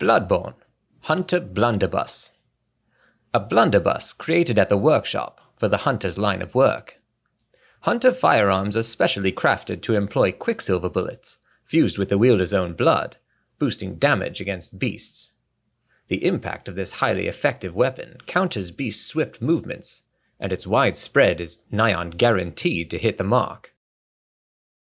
Bloodborne Hunter Blunderbuss. A blunderbuss created at the workshop for the hunter's line of work. Hunter firearms are specially crafted to employ quicksilver bullets, fused with the wielder's own blood, boosting damage against beasts. The impact of this highly effective weapon counters beasts' swift movements, and its widespread is nigh on guaranteed to hit the mark.